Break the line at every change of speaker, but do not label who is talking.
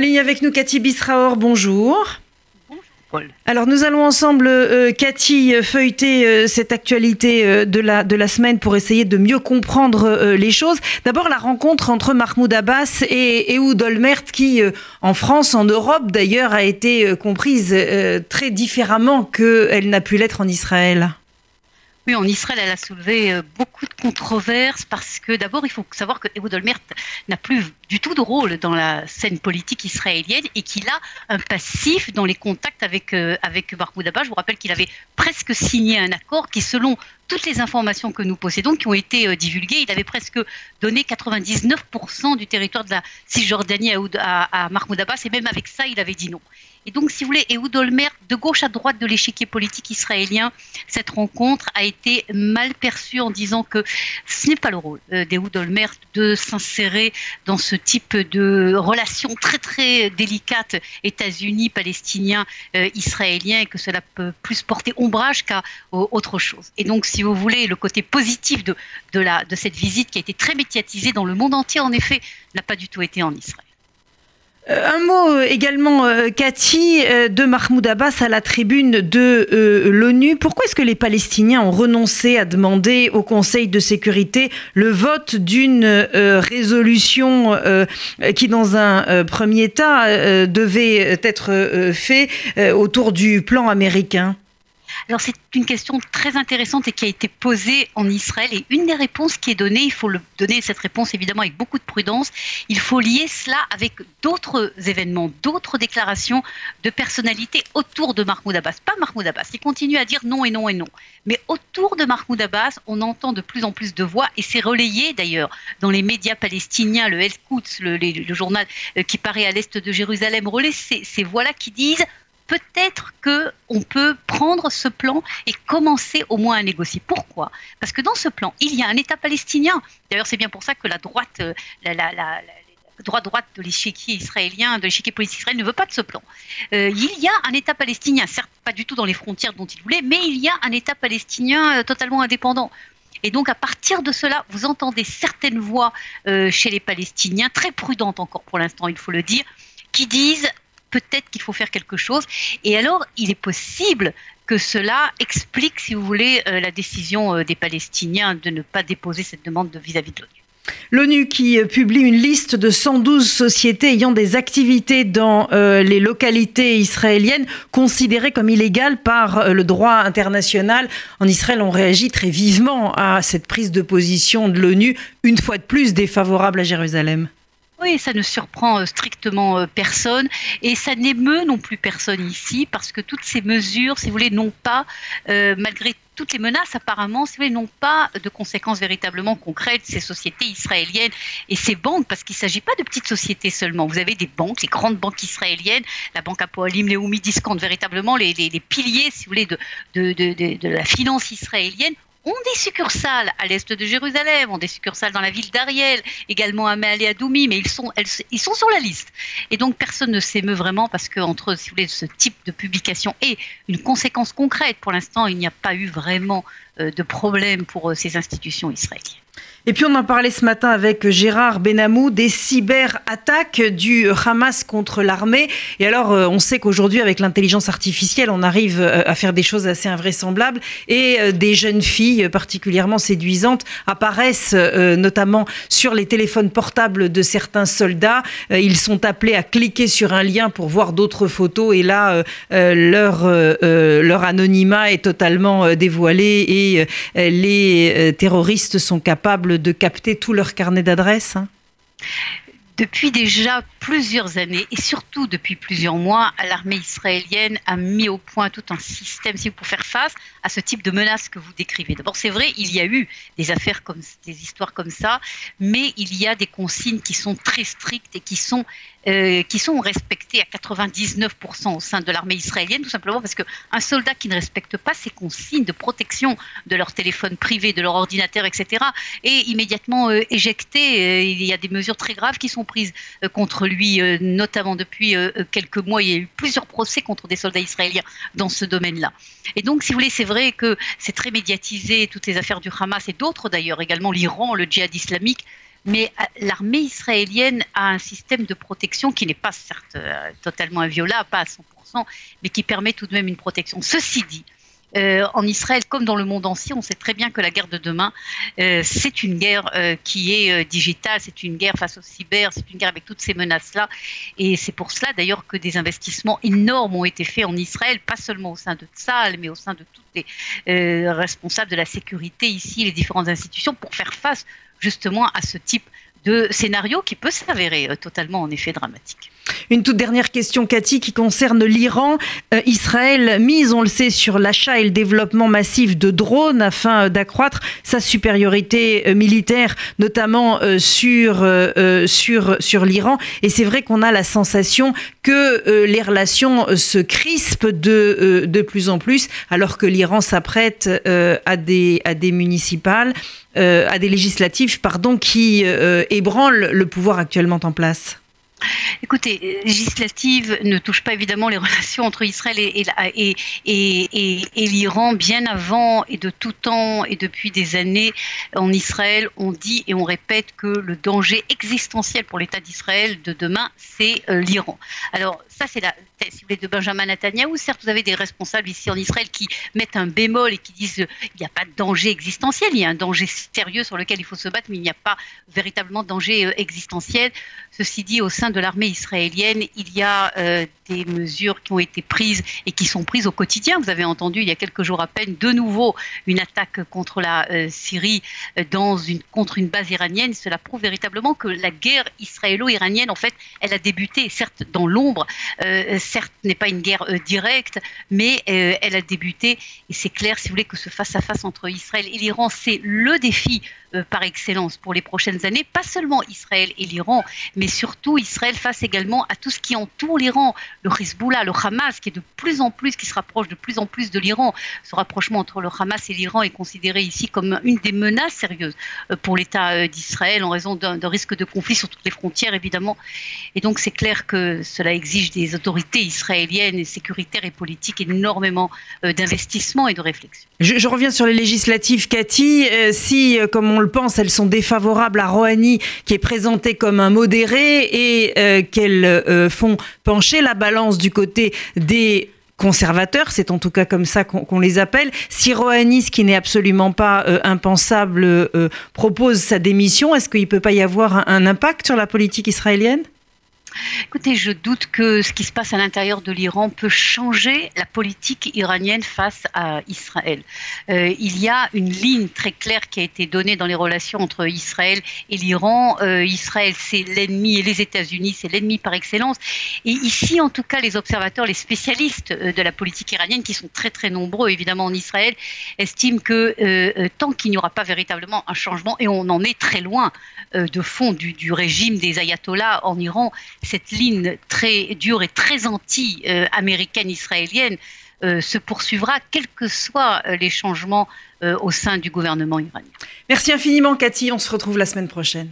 ligne avec nous, Cathy Bisraor, bonjour. Alors nous allons ensemble, euh, Cathy, feuilleter euh, cette actualité euh, de, la, de la semaine pour essayer de mieux comprendre les choses. D'abord la rencontre entre Mahmoud Abbas et Ehud Olmert qui, en France, en Europe d'ailleurs, a été comprise très différemment qu'elle n'a pu l'être en Israël.
Oui, en Israël, elle a soulevé euh, beaucoup de controverses parce que d'abord, il faut savoir que Ehud Olmert n'a plus du tout de rôle dans la scène politique israélienne et qu'il a un passif dans les contacts avec, euh, avec Mahmoud Abbas. Je vous rappelle qu'il avait presque signé un accord qui, selon toutes les informations que nous possédons, qui ont été euh, divulguées, il avait presque donné 99% du territoire de la Cisjordanie à, à Mahmoud Abbas et même avec ça, il avait dit non. Et donc, si vous voulez, Ehud Olmert, de gauche à droite de l'échiquier politique israélien, cette rencontre a été mal perçue en disant que ce n'est pas le rôle euh, d'Ehud Olmert de s'insérer dans ce type de relation très très délicate États-Unis-Palestiniens-Israéliens euh, et que cela peut plus porter ombrage qu'à autre chose. Et donc, si vous voulez, le côté positif de, de cette visite qui a été très médiatisée dans le monde entier, en effet, n'a pas du tout été en Israël.
Euh, un mot euh, également, euh, Cathy, de Mahmoud Abbas à la tribune de l'ONU. Pourquoi est-ce que les Palestiniens ont renoncé à demander au Conseil de sécurité le vote d'une résolution qui, dans un premier temps, devait être fait autour du plan américain?
Alors c'est une question très intéressante et qui a été posée en Israël et une des réponses qui est donnée, il faut le donner cette réponse évidemment avec beaucoup de prudence, il faut lier cela avec d'autres événements, d'autres déclarations de personnalités autour de Mahmoud Abbas. Pas Mahmoud Abbas, il continue à dire non et non et non. Mais autour de Mahmoud Abbas, on entend de plus en plus de voix et c'est relayé d'ailleurs dans les médias palestiniens, le El Quds, le, journal euh, qui paraît à l'est de Jérusalem, relaie ces voix-là qui disent peut-être que on peut prendre ce plan et commencer au moins à négocier. Pourquoi? Parce que dans ce plan, il y a un État palestinien. D'ailleurs, c'est bien pour ça que la droite, euh, la, droite droite de l'échiquier israélien, de l'échiquier politique israélien ne veut pas de ce plan. Euh, il y a un État palestinien, certes pas du tout dans les frontières dont il voulait, mais il y a un État palestinien euh, totalement indépendant. Et donc à partir de cela, vous entendez certaines voix chez les Palestiniens, très prudentes encore pour l'instant, il faut le dire, qui disent peut-être qu'il faut faire quelque chose. Et alors, il est possible que cela explique, si vous voulez, euh, la décision euh, des Palestiniens de ne pas déposer cette demande vis-à-vis de l'ONU.
L'ONU qui euh, publie une liste de 112 sociétés ayant des activités dans les localités israéliennes considérées comme illégales par le droit international. En Israël, on réagit très vivement à cette prise de position de l'ONU, une fois de plus défavorable à Jérusalem.
Oui, ça ne surprend euh, strictement euh, personne et ça n'émeut non plus personne ici parce que toutes ces mesures, si vous voulez, n'ont pas, euh, malgré toutes les menaces apparemment, si vous n'ont pas de conséquences véritablement concrètes. Ces sociétés israéliennes et ces banques, parce qu'il ne s'agit pas de petites sociétés seulement. Vous avez des banques, les grandes banques israéliennes, la banque Apoalim, Leumi, Discount, véritablement les, piliers, si vous voulez, de la finance israélienne ont des succursales à l'est de Jérusalem, ont des succursales dans la ville d'Ariel, également à Me'alé à Doumi, mais ils sont, ils sont sur la liste. Et donc personne ne s'émeut vraiment parce qu'entre si vous voulez, ce type de publication et une conséquence concrète, pour l'instant, il n'y a pas eu vraiment euh, de problème pour euh, ces institutions israéliennes.
Et puis on en parlait ce matin avec Gérard Benamou des cyberattaques du Hamas contre l'armée. Et alors euh, on sait qu'aujourd'hui avec l'intelligence artificielle on arrive euh, à faire des choses assez invraisemblables et euh, des jeunes filles particulièrement séduisantes apparaissent notamment sur les téléphones portables de certains soldats. Ils sont appelés à cliquer sur un lien pour voir d'autres photos et là leur, leur anonymat est totalement dévoilé et les terroristes sont capables de capter tout leur carnet d'adresses hein?
Depuis déjà plusieurs années et surtout depuis plusieurs mois, l'armée israélienne a mis au point tout un système pour faire face à ce type de menaces que vous décrivez. D'abord, c'est vrai, il y a eu des affaires comme des histoires comme ça, mais il y a des consignes qui sont très strictes et qui sont euh, qui sont respectés à 99% au sein de l'armée israélienne, tout simplement parce qu'un soldat qui ne respecte pas ces consignes de protection de leur téléphone privé, de leur ordinateur, etc., est immédiatement euh, éjecté. Euh, il y a des mesures très graves qui sont prises contre lui, notamment depuis quelques mois. Il y a eu plusieurs procès contre des soldats israéliens dans ce domaine-là. Et donc, si vous voulez, c'est vrai que c'est très médiatisé, toutes les affaires du Hamas et d'autres d'ailleurs, également l'Iran, le djihad islamique, mais l'armée israélienne a un système de protection qui n'est pas certes totalement inviolable, pas à 100%, mais qui permet tout de même une protection. Ceci dit, euh, en Israël comme dans le monde entier, on sait très bien que la guerre de demain, euh, c'est une guerre euh, qui est digitale, c'est une guerre face au cyber, c'est une guerre avec toutes ces menaces-là. Et c'est pour cela d'ailleurs que des investissements énormes ont été faits en Israël, pas seulement au sein de Tzal, mais au sein de tous les responsables de la sécurité ici, les différentes institutions, pour faire face justement à ce type de scénario qui peut s'avérer totalement en effet dramatique.
Une toute dernière question, Cathy, qui concerne l'Iran. Euh, Israël mise, on le sait, sur l'achat et le développement massif de drones afin euh, d'accroître sa supériorité euh, militaire, notamment sur, sur, sur l'Iran. Et c'est vrai qu'on a la sensation que les relations se crispent de, de plus en plus, alors que l'Iran s'apprête à, des, à des municipales, à des législatives, pardon, qui ébranlent le pouvoir actuellement en place.
Écoutez, législative ne touche pas évidemment les relations entre Israël et, et l'Iran. Bien avant et de tout temps et depuis des années, en Israël, on dit et on répète que le danger existentiel pour l'État d'Israël de demain, c'est euh, l'Iran. Alors ça, c'est la voulez, de Benjamin Netanyahu. Certes, vous avez des responsables ici en Israël qui mettent un bémol et qui disent qu'il n'y a pas de danger existentiel, il y a un danger sérieux sur lequel il faut se battre, mais il n'y a pas véritablement de danger euh, existentiel. Ceci dit, au sein de l'armée israélienne, il y a euh, des mesures qui ont été prises et qui sont prises au quotidien. Vous avez entendu il y a quelques jours à peine de nouveau une attaque contre la euh, Syrie euh, dans une, contre une base iranienne. Cela prouve véritablement que la guerre israélo-iranienne, en fait, elle a débuté, certes dans l'ombre, certes n'est pas une guerre directe, mais elle a débuté et c'est clair, si vous voulez, que ce face-à-face entre Israël et l'Iran, c'est le défi par excellence pour les prochaines années, pas seulement Israël et l'Iran, mais surtout Israël face également à tout ce qui entoure l'Iran, le Hezbollah, le Hamas, qui est de plus en plus, qui se rapproche de plus en plus de l'Iran. Ce rapprochement entre le Hamas et l'Iran est considéré ici comme une des menaces sérieuses euh, pour l'État euh, d'Israël en raison d'un risque de conflit sur toutes les frontières, évidemment. Et donc c'est clair que cela exige des autorités israéliennes, sécuritaires et politiques énormément euh, d'investissement et de réflexion.
Je, reviens sur les législatives, Cathy. si, comme on le pense, elles sont défavorables à Rouhani, qui est présenté comme un modéré, et qu'elles font pencher la balance du côté des conservateurs, c'est en tout cas comme ça qu'on les appelle. Si Rouhani, qui n'est absolument pas euh, impensable, euh, propose sa démission, est-ce qu'il ne peut pas y avoir un impact sur la politique israélienne?
Écoutez, je doute que ce qui se passe à l'intérieur de l'Iran peut changer la politique iranienne face à Israël. Euh, il y a une ligne très claire qui a été donnée dans les relations entre Israël et l'Iran. Euh, Israël, c'est l'ennemi et les États-Unis, c'est l'ennemi par excellence. Et ici, en tout cas, les observateurs, les spécialistes euh, de la politique iranienne, qui sont très très nombreux évidemment en Israël, estiment que tant qu'il n'y aura pas véritablement un changement, et on en est très loin de fond du, du régime des ayatollahs en Iran, cette ligne très dure et très anti-américaine israélienne euh, se poursuivra, quels que soient euh, les changements euh, au sein du gouvernement iranien.
Merci infiniment, Cathy. On se retrouve la semaine prochaine.